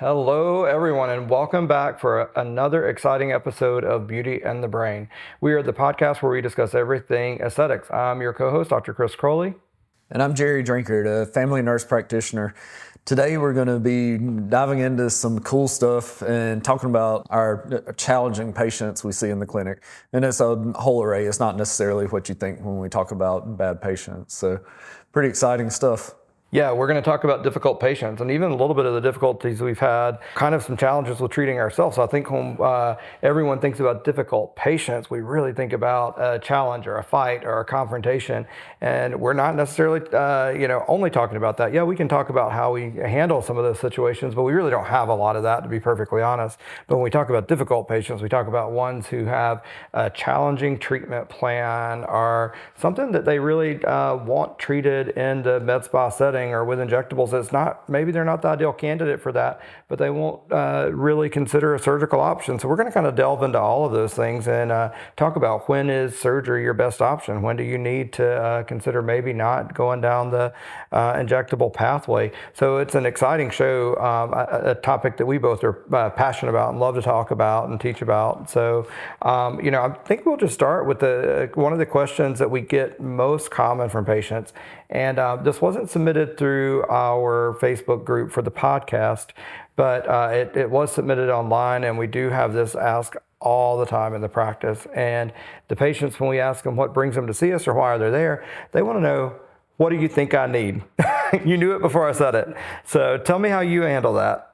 Hello, everyone, and welcome back for another exciting episode of Beauty and the Brain. We are the podcast where we discuss everything aesthetics. I'm your co host, Dr. Chris Croley. And I'm Jerry Drinkard, a family nurse practitioner. Today, we're going to be diving into some cool stuff and talking about our uh, challenging patients we see in the clinic. And it's a whole array, it's not necessarily what you think when we talk about bad patients. So, pretty exciting stuff. Yeah, we're going to talk about difficult patients and even a little bit of the difficulties we've had, kind of some challenges with treating ourselves. So I think when uh, everyone thinks about difficult patients, we really think about a challenge or a fight or a confrontation. And we're not necessarily, uh, you know, only talking about that. Yeah, we can talk about how we handle some of those situations, but we really don't have a lot of that, to be perfectly honest. But when we talk about difficult patients, we talk about ones who have a challenging treatment plan or something that they really uh, want treated in the med spa setting or with injectables, it's not maybe they're not the ideal candidate for that, but they won't uh, really consider a surgical option. So we're going to kind of delve into all of those things and uh, talk about when is surgery your best option? When do you need to uh, consider maybe not going down the uh, injectable pathway? So it's an exciting show, um, a, a, topic that we both are uh, passionate about and love to talk about and teach about. So um, you know, I think we'll just start with the one of the questions that we get most common from patients, and uh, this wasn't submitted through our Facebook group for the podcast, but uh, it, it was submitted online, and we do have this ask all the time in the practice. And the patients, when we ask them what brings them to see us or why are they there, they want to know, what do you think I need? you knew it before I said it. So tell me how you handle that.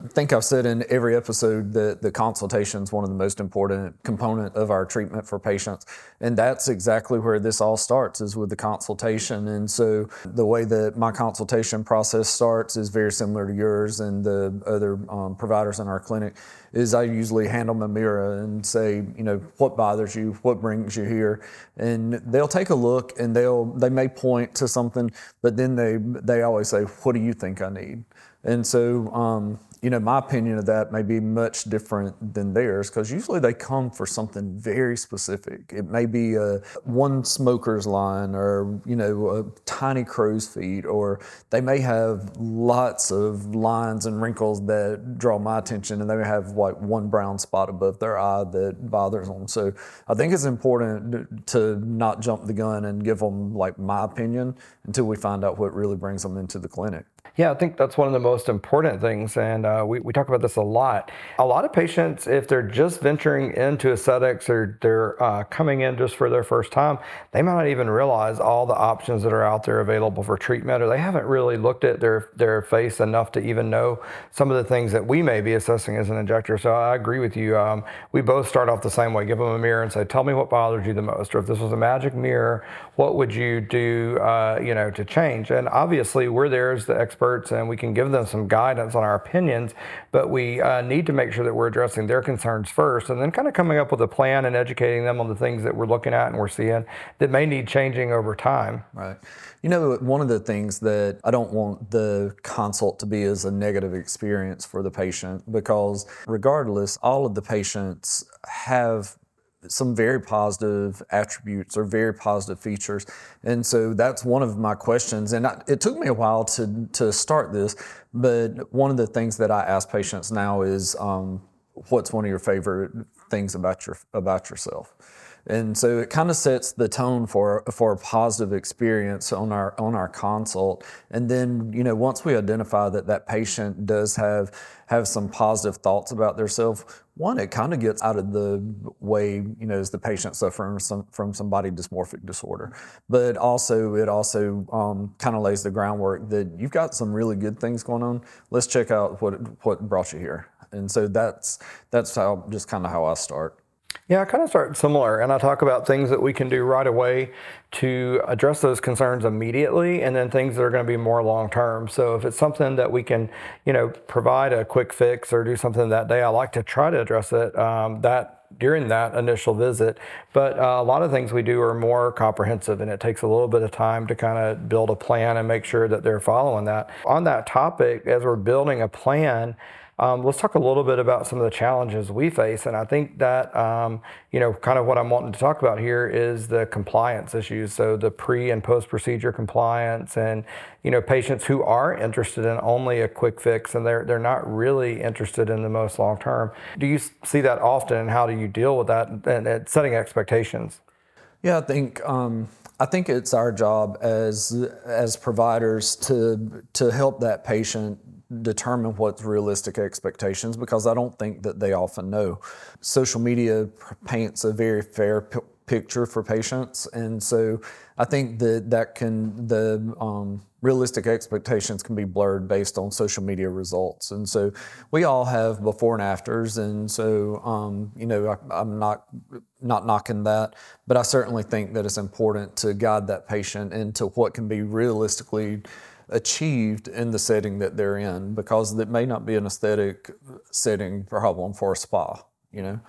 I think I've said in every episode that the consultation is one of the most important component of our treatment for patients. And that's exactly where this all starts is with the consultation. And so the way that my consultation process starts is very similar to yours and the other um, providers in our clinic is I usually hand them a mirror and say, you know, what bothers you? What brings you here? And they'll take a look and they'll, they may point to something, but then they, they always say, what do you think I need? And so, um, you know, my opinion of that may be much different than theirs because usually they come for something very specific. It may be a one smoker's line or, you know, a tiny crow's feet, or they may have lots of lines and wrinkles that draw my attention and they may have like one brown spot above their eye that bothers them. So I think it's important to not jump the gun and give them like my opinion until we find out what really brings them into the clinic. Yeah, I think that's one of the most important things. And uh, we, we talk about this a lot. A lot of patients, if they're just venturing into aesthetics or they're uh, coming in just for their first time, they might not even realize all the options that are out there available for treatment, or they haven't really looked at their, their face enough to even know some of the things that we may be assessing as an injector. So I agree with you. Um, we both start off the same way give them a mirror and say, Tell me what bothers you the most. Or if this was a magic mirror, what would you do uh, you know, to change? And obviously, we're there as the experts and we can give them some guidance on our opinions, but we uh, need to make sure that we're addressing their concerns first and then kind of coming up with a plan and educating them on the things that we're looking at and we're seeing that may need changing over time. Right. You know, one of the things that I don't want the consult to be as a negative experience for the patient because regardless, all of the patients have some very positive attributes or very positive features. And so that's one of my questions. And I, it took me a while to, to start this, but one of the things that I ask patients now is um, what's one of your favorite things about, your, about yourself? And so it kind of sets the tone for for a positive experience on our on our consult. And then you know once we identify that that patient does have have some positive thoughts about themselves, one it kind of gets out of the way you know as the patient suffering some, from some body dysmorphic disorder, but also it also um, kind of lays the groundwork that you've got some really good things going on. Let's check out what what brought you here. And so that's that's how just kind of how I start. Yeah, I kind of start similar, and I talk about things that we can do right away to address those concerns immediately, and then things that are going to be more long term. So if it's something that we can, you know, provide a quick fix or do something that day, I like to try to address it. Um, that during that initial visit. But uh, a lot of things we do are more comprehensive, and it takes a little bit of time to kind of build a plan and make sure that they're following that. On that topic, as we're building a plan, um, let's talk a little bit about some of the challenges we face. And I think that, um, you know, kind of what I'm wanting to talk about here is the compliance issues. So the pre and post procedure compliance and, you know, patients who are interested in only a quick fix and they're, they're not really interested in the most long term. Do you see that often and how do you deal with that and, and setting expectations? Yeah, I think um, I think it's our job as as providers to to help that patient determine what's realistic expectations because I don't think that they often know. Social media paints a very fair p- picture for patients, and so I think that that can the um, realistic expectations can be blurred based on social media results, and so we all have before and afters, and so um, you know I, I'm not not knocking that, but I certainly think that it's important to guide that patient into what can be realistically achieved in the setting that they're in because it may not be an aesthetic setting problem for a spa, you know?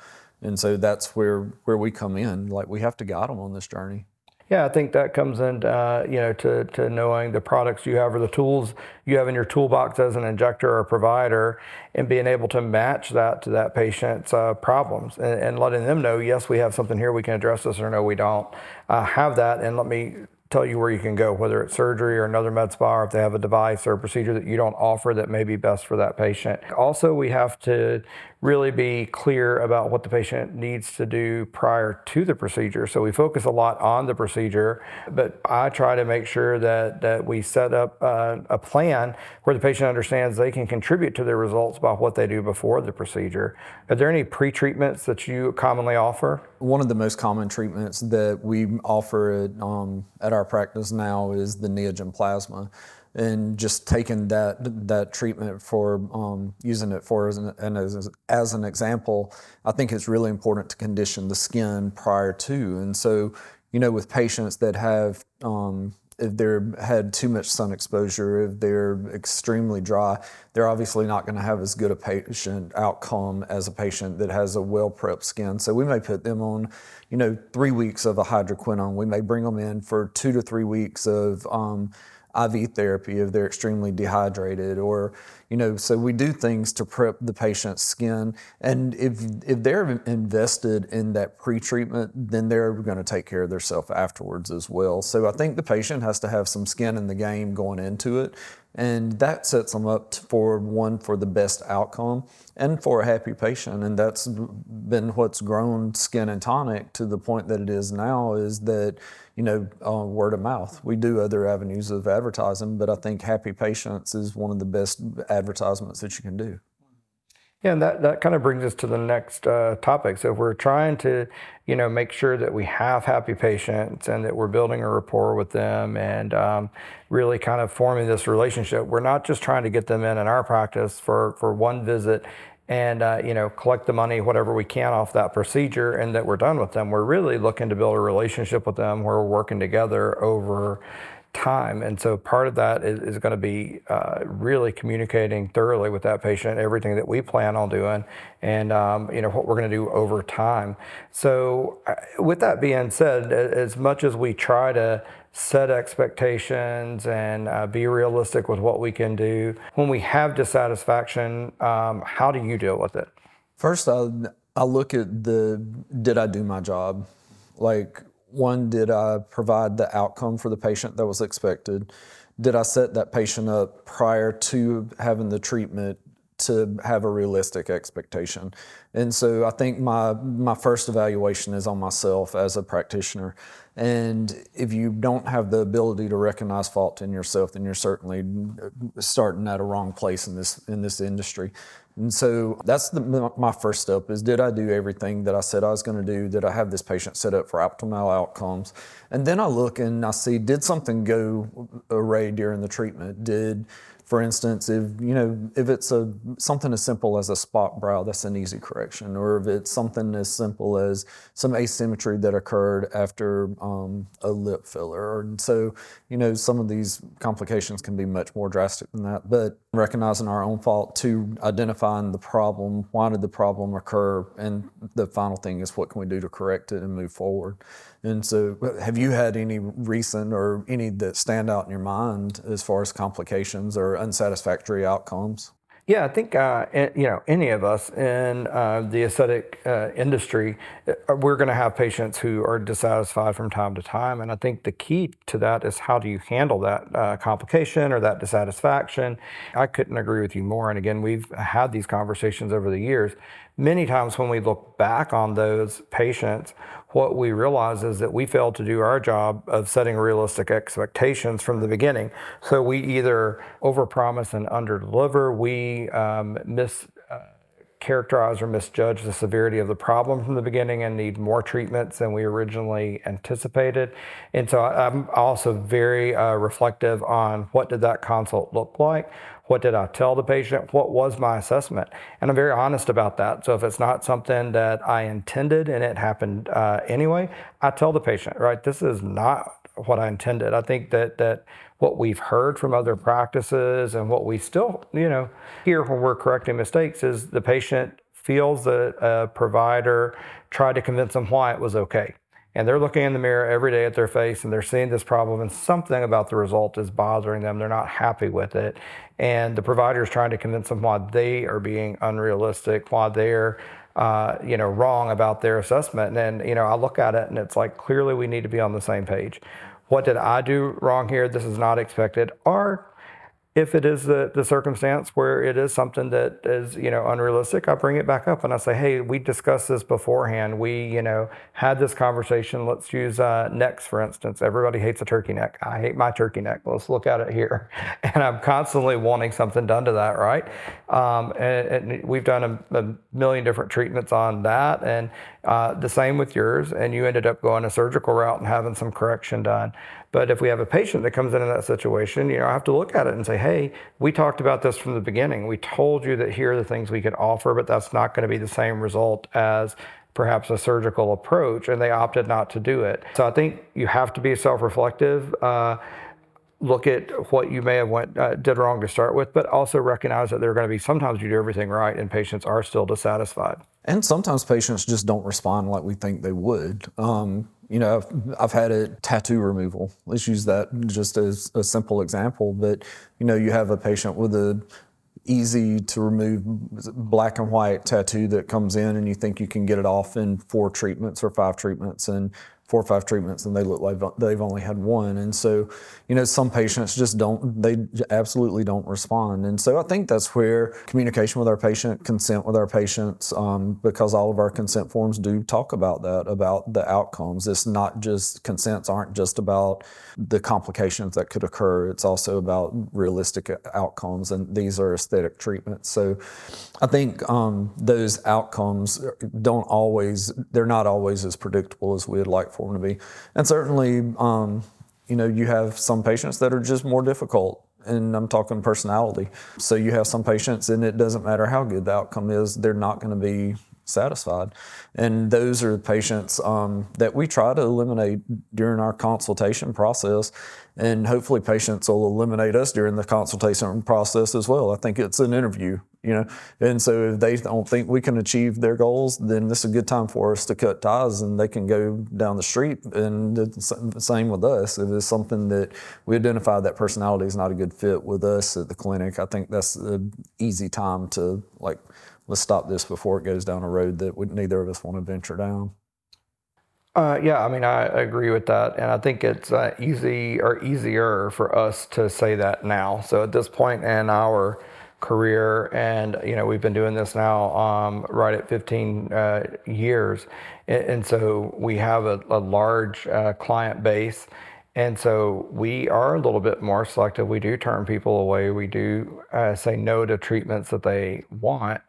And so that's where, where we come in. Like we have to guide them on this journey. Yeah, I think that comes in, uh, you know, to, to knowing the products you have or the tools you have in your toolbox as an injector or provider, and being able to match that to that patient's uh, problems, and, and, letting them know, yes, we have something here, we can address this, or no, we don't uh, have that, and let me tell you where you can go, whether it's surgery or another med spa, or if they have a device or a procedure that you don't offer that may be best for that patient. Also, we have to really be clear about what the patient needs to do prior to the procedure. So we focus a lot on the procedure, but I try to make sure that, that we set up a plan where the patient understands they can contribute to their results by what they do before the procedure. Are there any pre-treatments that you commonly offer? One of the most common treatments that we offer at, um, at our practice now is the Neogen plasma and just taking that that treatment for um, using it for as an, as, as an example, I think it's really important to condition the skin prior to. And so, you know, with patients that have um, if they're had too much sun exposure, if they're extremely dry, they're obviously not going to have as good a patient outcome as a patient that has a well prepped skin. So we may put them on, you know, three weeks of a hydroquinone. We may bring them in for two to three weeks of um, IV therapy if they're extremely dehydrated or you know so we do things to prep the patient's skin. And if if they're invested in that pre-treatment then they're going to take care of themselves afterwards as well. So I think the patient has to have some skin in the game going into it and that sets them up for one for the best outcome and for a happy patient. And that's been what's grown skin and tonic to the point that it is now is that you know uh, word of mouth. We do other avenues of advertising but i think happy patients is one of the best advertisements that you can do yeah, and that, that kind of brings us to the next uh, topic. So if we're trying to, you know, make sure that we have happy patients and that we're building a rapport with them and um, really kind of forming this relationship, we're not just trying to get them in in our practice for, for one visit and uh, you know collect the money whatever we can off that procedure and that we're done with them we're really looking to build a relationship with them where we're working together over time. And so part of that is, is going to be uh, really communicating thoroughly with that patient everything that we plan on doing and um, you know what we're going to do over time. So uh, with that being said, as much as we try to set expectations and uh, be realistic with what we can do, when we have dissatisfaction, um, how do you deal with it? First, I, I look at the did I do my job? Like one, did I provide the outcome for the patient that was expected? Did I set that patient up prior to having the treatment to have a realistic expectation? And so I think my my first evaluation is on myself as a practitioner. And if you don't have the ability to recognize fault in yourself, then you're certainly starting at a wrong place in this in this industry. And so that's the, my first step is did I do everything that I said I was going to do? Did I have this patient set up for optimal outcomes? And then I look and I see did something go array during the treatment? Did for instance, if you know if it's a something as simple as a Spock brow, that's an easy correction, or if it's something as simple as some asymmetry that occurred after um, a lip filler, and so you know some of these complications can be much more drastic than that. But recognizing our own fault to identifying the problem, why did the problem occur, and the final thing is what can we do to correct it and move forward. And so, have you had any recent or any that stand out in your mind as far as complications or unsatisfactory outcomes? Yeah, I think uh, you know any of us in uh, the aesthetic uh, industry, uh, we're going to have patients who are dissatisfied from time to time, and I think the key to that is how do you handle that uh, complication or that dissatisfaction. I couldn't agree with you more. And again, we've had these conversations over the years. Many times when we look back on those patients, what we realize is that we failed to do our job of setting realistic expectations from the beginning. So we either overpromise and underdeliver, we um. Uh, or misjudge the severity of the problem from the beginning and need more treatments than we originally anticipated. And so I'm also very uh, reflective on what did that consult look like? What did I tell the patient? What was my assessment? And I'm very honest about that. So if it's not something that I intended and it happened uh, anyway, I tell the patient, right, this is not what I intended. I think that that what we've heard from other practices and what we still, you know, hear when we're correcting mistakes is the patient feels that a provider tried to convince them why it was okay and they're looking in the mirror every day at their face and they're seeing this problem and something about the result is bothering them. They're not happy with it. And the provider is trying to convince them why they are being unrealistic why they're uh, you know wrong about their assessment. And then, you know i look at it and it's like clearly we need to be on the same page. What did i do wrong here? This is not expected. Or if it is the, the circumstance where it is something that is you know unrealistic i bring it back up and i say hey we discussed this beforehand. We you know had this conversation. Let's use uh, necks for instance. Everybody hates a turkey neck. I hate my turkey neck. Let's look at it here. And i'm constantly wanting something done to that right? Um, and, and, we've done a, a, million different treatments on that. And uh, the same with yours. And you ended up going a surgical route and having some correction done but if we have a patient that comes into that situation, you know, I have to look at it and say, hey, we talked about this from the beginning. We told you that here are the things we could offer, but that's not going to be the same result as perhaps a surgical approach, and they opted not to do it. So I think you have to be self-reflective. Uh, look at what you may have went uh, did wrong to start with, but also recognize that there are going to be sometimes you do everything right and patients are still dissatisfied. And sometimes patients just don't respond like we think they would. Um, you know, I've, I've, had a tattoo removal. Let's use that just as a simple example. But you know, you have a patient with a easy to remove black and white tattoo that comes in, and you think you can get it off in four treatments or five treatments, and four or five treatments and they look like they've only had one. And so, you know, some patients just don't, they absolutely don't respond. And so I think that's where communication with our patient, consent with our patients, um, because all of our consent forms do talk about that, about the outcomes. It's not just, consents aren't just about the complications that could occur, it's also about realistic outcomes. And these are aesthetic treatments. So I think um, those outcomes don't always, they're not always as predictable as we'd like to be. And certainly, um, you know, you have some patients that are just more difficult and I'm talking personality. So you have some patients, and it doesn't matter how good the outcome is, they're not going to be satisfied. And those are the patients um, that we try to eliminate during our consultation process. And hopefully, patients will eliminate us during the consultation process as well. I think it's an interview, you know. And so, if they don't think we can achieve their goals, then this is a good time for us to cut ties and they can go down the street. And the same with us. If it's something that we identify that personality is not a good fit with us at the clinic, I think that's an easy time to like let's stop this before it goes down a road that we, neither of us want to venture down. Uh, yeah, I mean, I agree with that, and I think it's uh, easy or easier for us to say that now. So at this point in our career, and you know, we've been doing this now um, right at 15 uh, years, and, and, so we have a, a large uh, client base and so we are a little bit more selective. We do turn people away. We do uh, say no to treatments that they want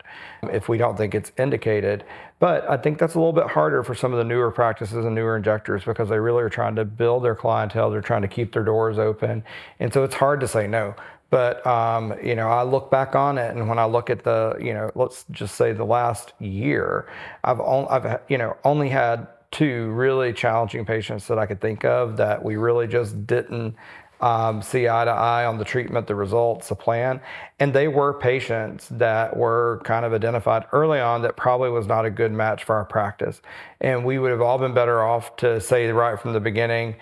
if we don't think it's indicated. But I think that's a little bit harder for some of the newer practices and newer injectors because they really are trying to build their clientele. They're trying to keep their doors open. And so it's hard to say no. But um, you know, I look back on it, and when I look at the, you know, let's just say the last year, I've, on, I've you know only had two really challenging patients that I could think of that we really just didn't um, see eye to eye on the treatment, the results, the plan. And they were patients that were kind of identified early on that probably was not a good match for our practice. And we would have all been better off to say right from the beginning,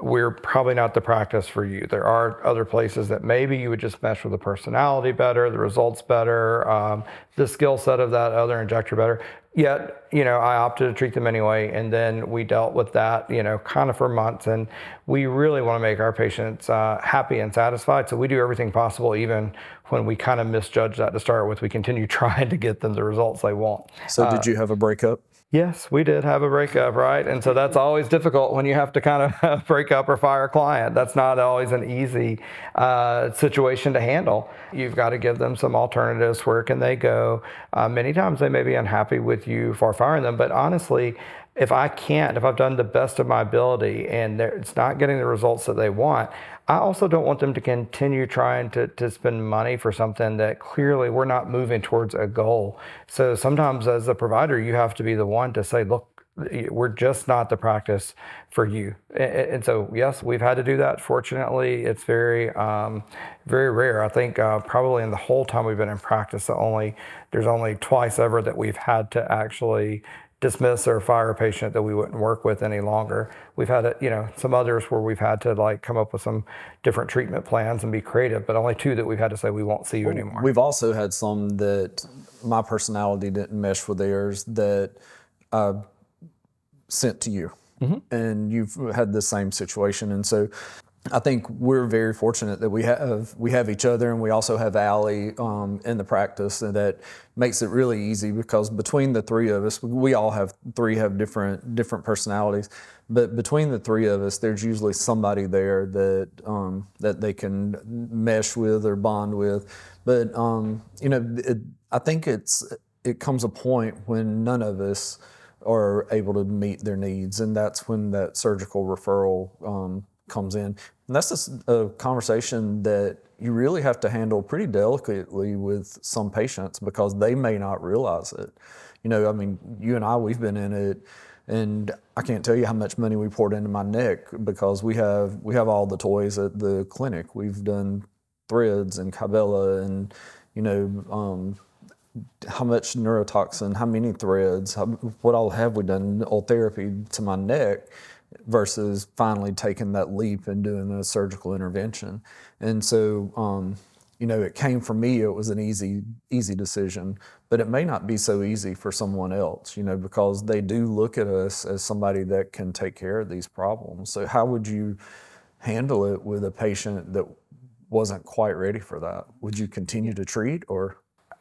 we're probably not the practice for you. There are other places that maybe you would just mesh with the personality better, the results better, um, the skill set of that other injector better. Yet, you know, I opted to treat them anyway, and then we dealt with that, you know, kind of for months. And we really want to make our patients uh, happy and satisfied, so we do everything possible, even when we kind of misjudge that to start with. We continue trying to get them the results they want. So, uh, did you have a breakup? Yes, we did have a breakup, right? And so that's always difficult when you have to kind of break up or fire a client. That's not always an easy uh, situation to handle. You've got to give them some alternatives. Where can they go? Uh, many times they may be unhappy with you for firing them, but honestly, if I can't, if I've done the best of my ability and it's not getting the results that they want, I also don't want them to continue trying to, to spend money for something that clearly we're not moving towards a goal. So sometimes, as a provider, you have to be the one to say, look, we're just not the practice for you. And, so, yes, we've had to do that. Fortunately, it's very, um, very rare. I think uh, probably in the whole time we've been in practice, only there's only twice ever that we've had to actually dismiss or fire a patient that we wouldn't work with any longer. We've had, you know, some others where we've had to like come up with some different treatment plans and be creative, but only two that we've had to say we won't see you anymore. We've also had some that my personality didn't mesh with theirs that I sent to you. Mm-hmm. And you've had the same situation. And so I think we're very fortunate that we have we have each other, and we also have Allie um, in the practice, and that makes it really easy because between the three of us, we all have three have different different personalities, but between the three of us, there's usually somebody there that um, that they can mesh with or bond with. But um, you know, it, I think it's it comes a point when none of us are able to meet their needs, and that's when that surgical referral um, comes in. And that's a conversation that you really have to handle pretty delicately with some patients because they may not realize it. You know, I mean, you and I, we've been in it, and I can't tell you how much money we poured into my neck because we have we have all the toys at the clinic. We've done threads and Kybella and you know um, how much neurotoxin, how many threads, how, what all have we done all therapy to my neck versus finally taking that leap and doing a surgical intervention. And so, um, you know, it came for me, it was an easy, easy decision, but it may not be so easy for someone else, you know, because they do look at us as somebody that can take care of these problems. So, how would you handle it with a patient that wasn't quite ready for that? Would you continue to treat or?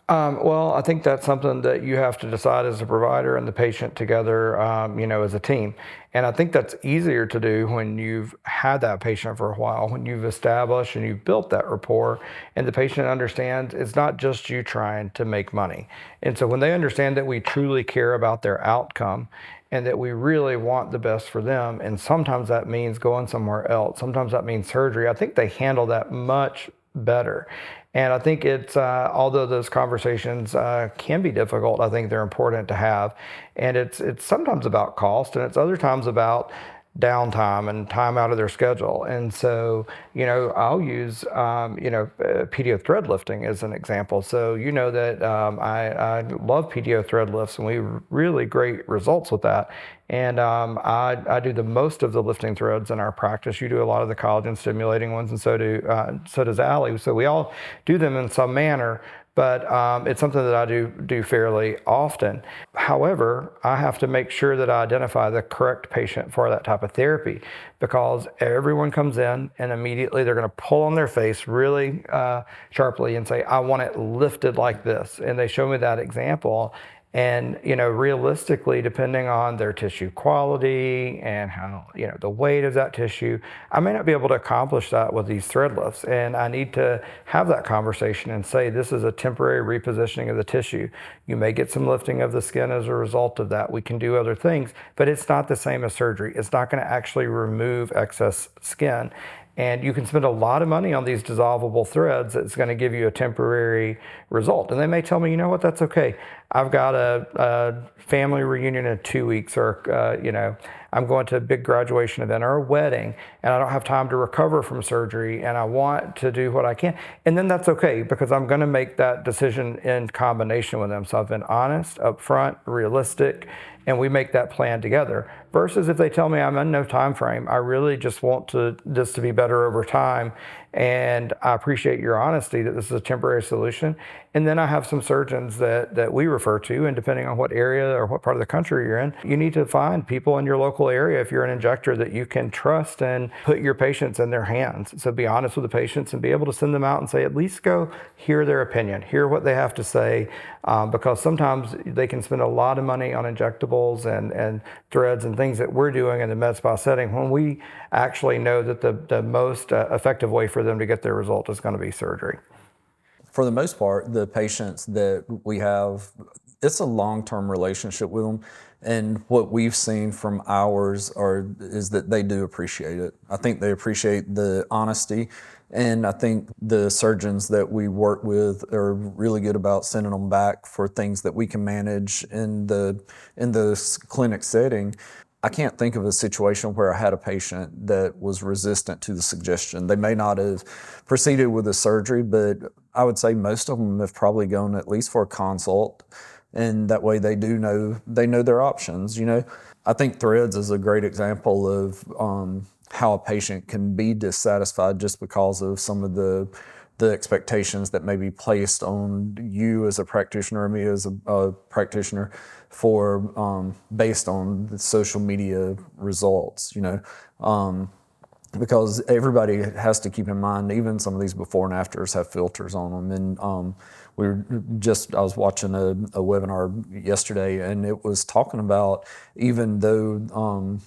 Um, well, I think that's something that you have to decide as a provider and the patient together, um, you know, as a team. And I think that's easier to do when you've had that patient for a while, when you've established and you've built that rapport, and the patient understands it's not just you trying to make money. And so when they understand that we truly care about their outcome and that we really want the best for them, and sometimes that means going somewhere else, sometimes that means surgery, I think they handle that much better. And I think it's, uh, although those conversations uh, can be difficult, I think they're important to have. And it's, it's sometimes about cost and it's other times about downtime and time out of their schedule. And so, you know, I'll use, um, you know, uh, PDO thread lifting as an example. So, you know that um, I, I, love PDO thread lifts and we really great results with that. And um, I, I, do the most of the lifting threads in our practice. You do a lot of the collagen stimulating ones, and so do uh, so does Allie. So we all do them in some manner but um, it's something that I do do fairly often. However, I have to make sure that I identify the correct patient for that type of therapy because everyone comes in and immediately they're going to pull on their face really uh, sharply and say, "I want it lifted like this," and they show me that example, and, you know, realistically, depending on their tissue quality and how, you know, the weight of that tissue, I may not be able to accomplish that with these thread lifts. And I need to have that conversation and say, this is a temporary repositioning of the tissue. You may get some lifting of the skin as a result of that. We can do other things, but it's not the same as surgery. It's not going to actually remove excess skin. And you can spend a lot of money on these dissolvable threads that's going to give you a temporary result. And they may tell me, you know what, that's okay. I've got a, a family reunion in two weeks, or uh, you know, I'm going to a big graduation event or a wedding, and I don't have time to recover from surgery, and I want to do what I can, and then that's okay because I'm going to make that decision in combination with them. So I've been honest, upfront, realistic, and we make that plan together. Versus if they tell me I'm in no time frame, I really just want to this to be better over time, and I appreciate your honesty that this is a temporary solution. And then I have some surgeons that, that we refer to, and depending on what area or what part of the country you're in, you need to find people in your local area, if you're an injector, that you can trust and put your patients in their hands. So be honest with the patients and be able to send them out and say, at least go hear their opinion, hear what they have to say, um, because sometimes they can spend a lot of money on injectables and, and threads and things that we're doing in the med spa setting when we actually know that the, the most uh, effective way for them to get their result is going to be surgery for the most part, the patients that we have, it's a long-term relationship with them. And what we've seen from ours are is that they do appreciate it. I think they appreciate the honesty. And I think the surgeons that we work with are really good about sending them back for things that we can manage in the in the clinic setting. I can't think of a situation where I had a patient that was resistant to the suggestion. They may not have proceeded with the surgery, but I would say most of them have probably gone at least for a consult, and that way they do know they know their options. You know, I think Threads is a great example of um, how a patient can be dissatisfied just because of some of the the expectations that may be placed on you as a practitioner me as a, a practitioner for um, based on the social media results. You know. Um, because everybody has to keep in mind, even some of these before and afters have filters on them. And um, we were just, I was watching a, a, webinar yesterday, and it was talking about even though um,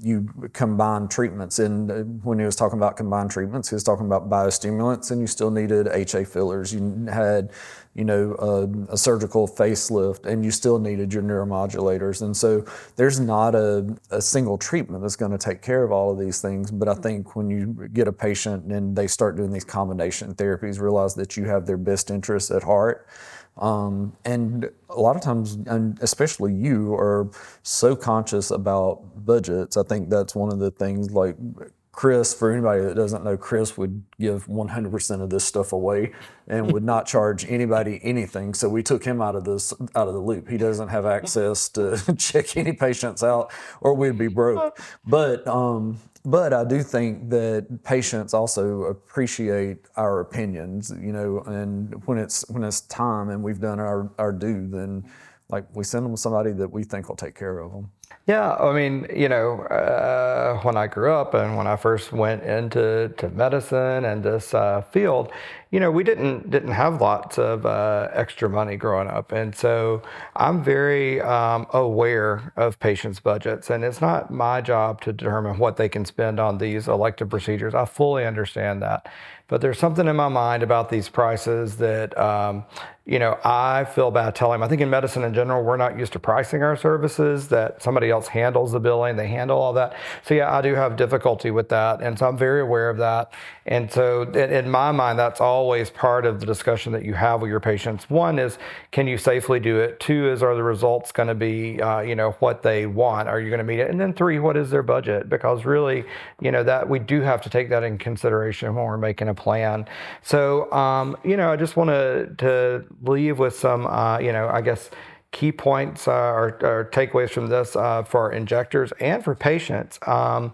you combine treatments, and uh, when he was talking about combined treatments, he was talking about biostimulants, and you still needed HA fillers. You had you know, a, a, surgical facelift, and you still needed your neuromodulators. And so there's not a, a single treatment that's going to take care of all of these things. But I think when you get a patient and they start doing these combination therapies, realize that you have their best interests at heart. Um, and a lot of times, and especially you, are so conscious about budgets. I think that's one of the things like Chris, for anybody that doesn't know, Chris would give 100% of this stuff away and would not charge anybody anything. So we took him out of this out of the loop. He doesn't have access to check any patients out, or we'd be broke. But um, but I do think that patients also appreciate our opinions, you know, and when it's when it's time and we've done our our due, then like we send them somebody that we think will take care of them. Yeah, I mean, you know, uh, when I grew up and when I first went into to medicine and this uh, field, you know, we didn't didn't have lots of uh, extra money growing up, and so I'm very um, aware of patients' budgets, and it's not my job to determine what they can spend on these elective procedures. I fully understand that, but there's something in my mind about these prices that um, you know, I feel bad telling them. I think in medicine in general, we're not used to pricing our services, that somebody else handles the billing, they handle all that. So, yeah, I do have difficulty with that. And so I'm very aware of that. And so, in my mind, that's always part of the discussion that you have with your patients. One is, can you safely do it? Two is, are the results going to be, uh, you know, what they want? Are you going to meet it? And then three, what is their budget? Because really, you know, that we do have to take that in consideration when we're making a plan. So, um, you know, I just want to, to leave with some, uh, you know, I guess key points uh, or, or, takeaways from this uh, for injectors and for patients. Um,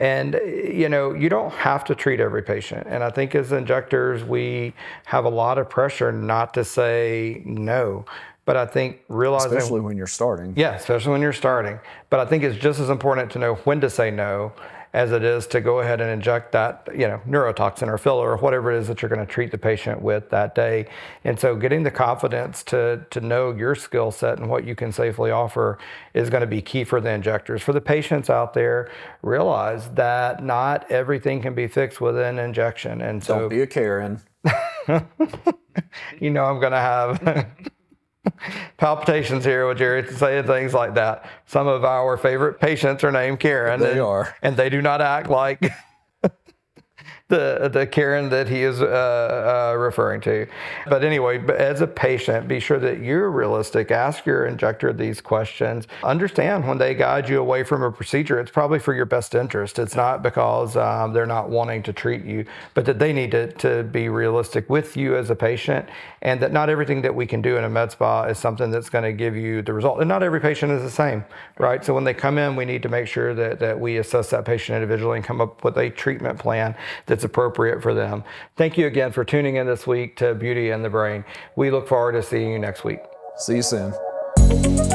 and eh, you know, you don't have to treat every patient. And I think as injectors, we have a lot of pressure not to say no. But I think realizing, especially when you're starting, yeah, especially when you're starting. But I think it's just as important to know when to say no as it is to go ahead and inject that, you know, neurotoxin or filler or whatever it is that you're going to treat the patient with that day. And so getting the confidence to, to know your skill set and what you can safely offer is going to be key for the injectors. For the patients out there, realize that not everything can be fixed with an injection. And so don't be a Karen. you know I'm going to have palpitations here with Jerry saying things like that. Some of our favorite patients are named Karen. They and, are. And they do not act like the the Karen that he is uh, uh, referring to. But anyway, as a patient, be sure that you're realistic. Ask your injector these questions. Understand when they guide you away from a procedure, it's probably for your best interest. It's not because um, they're not wanting to treat you, but that they need to, to be realistic with you as a patient, and that not everything that we can do in a med spa is something that's going to give you the result. And not every patient is the same, right? So when they come in, we need to make sure that, that we assess that patient individually and come up with a treatment plan that's appropriate for them. Thank you again for tuning in this week to Beauty and the Brain. We look forward to seeing you next week. See you soon.